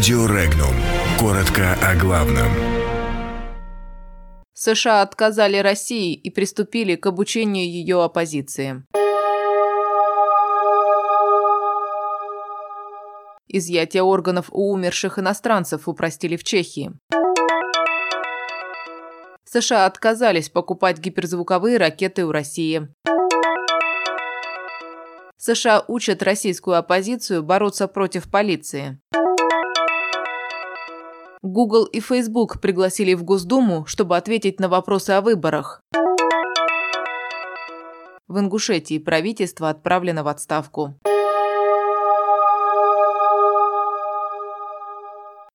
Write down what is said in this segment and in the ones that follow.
Радио Регнум. Коротко о главном. США отказали России и приступили к обучению ее оппозиции. Изъятие органов у умерших иностранцев упростили в Чехии. США отказались покупать гиперзвуковые ракеты у России. США учат российскую оппозицию бороться против полиции. Google и Facebook пригласили в Госдуму, чтобы ответить на вопросы о выборах. В Ингушетии правительство отправлено в отставку.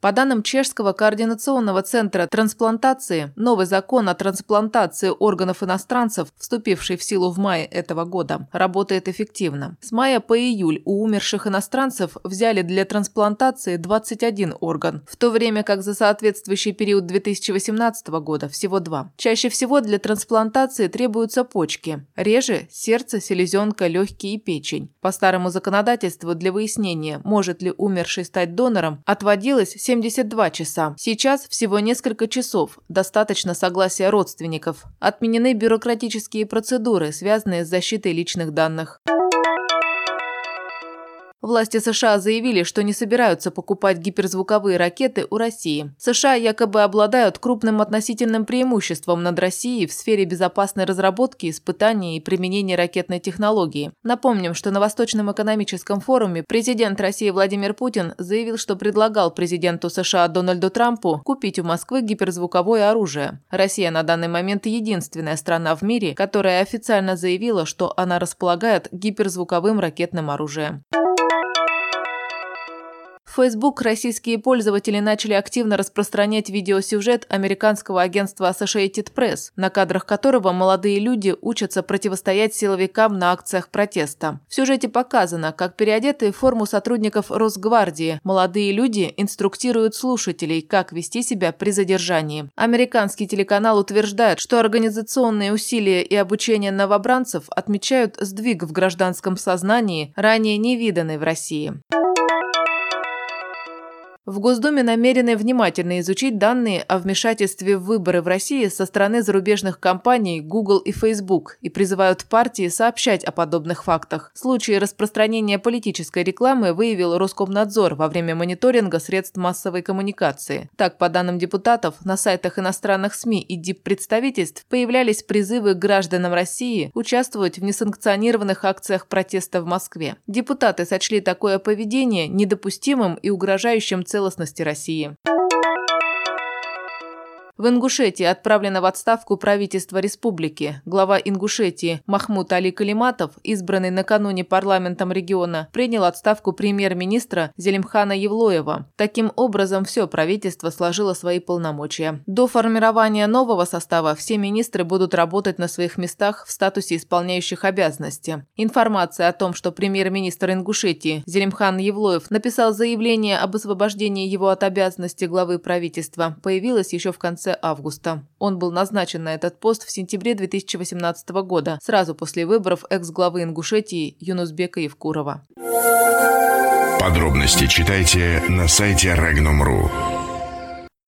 По данным Чешского координационного центра трансплантации, новый закон о трансплантации органов иностранцев, вступивший в силу в мае этого года, работает эффективно. С мая по июль у умерших иностранцев взяли для трансплантации 21 орган, в то время как за соответствующий период 2018 года всего два. Чаще всего для трансплантации требуются почки, реже – сердце, селезенка, легкие и печень. По старому законодательству для выяснения, может ли умерший стать донором, отводилось 7 72 часа. Сейчас всего несколько часов. Достаточно согласия родственников. Отменены бюрократические процедуры, связанные с защитой личных данных. Власти США заявили, что не собираются покупать гиперзвуковые ракеты у России. США якобы обладают крупным относительным преимуществом над Россией в сфере безопасной разработки, испытаний и применения ракетной технологии. Напомним, что на Восточном экономическом форуме президент России Владимир Путин заявил, что предлагал президенту США Дональду Трампу купить у Москвы гиперзвуковое оружие. Россия на данный момент единственная страна в мире, которая официально заявила, что она располагает гиперзвуковым ракетным оружием. Facebook российские пользователи начали активно распространять видеосюжет американского агентства Associated Press, на кадрах которого молодые люди учатся противостоять силовикам на акциях протеста. В сюжете показано, как переодетые в форму сотрудников Росгвардии молодые люди инструктируют слушателей, как вести себя при задержании. Американский телеканал утверждает, что организационные усилия и обучение новобранцев отмечают сдвиг в гражданском сознании, ранее невиданный в России. В Госдуме намерены внимательно изучить данные о вмешательстве в выборы в России со стороны зарубежных компаний Google и Facebook и призывают партии сообщать о подобных фактах. Случаи распространения политической рекламы выявил Роскомнадзор во время мониторинга средств массовой коммуникации. Так, по данным депутатов, на сайтах иностранных СМИ и диппредставительств появлялись призывы гражданам России участвовать в несанкционированных акциях протеста в Москве. Депутаты сочли такое поведение недопустимым и угрожающим целостности России. В Ингушетии отправлено в отставку правительство республики. Глава Ингушетии Махмуд Али Калиматов, избранный накануне парламентом региона, принял отставку премьер-министра Зелимхана Евлоева. Таким образом, все правительство сложило свои полномочия. До формирования нового состава все министры будут работать на своих местах в статусе исполняющих обязанности. Информация о том, что премьер-министр Ингушетии Зелимхан Евлоев написал заявление об освобождении его от обязанности главы правительства, появилась еще в конце конце августа. Он был назначен на этот пост в сентябре 2018 года, сразу после выборов экс-главы Ингушетии Юнусбека Евкурова. Подробности читайте на сайте Regnum.ru.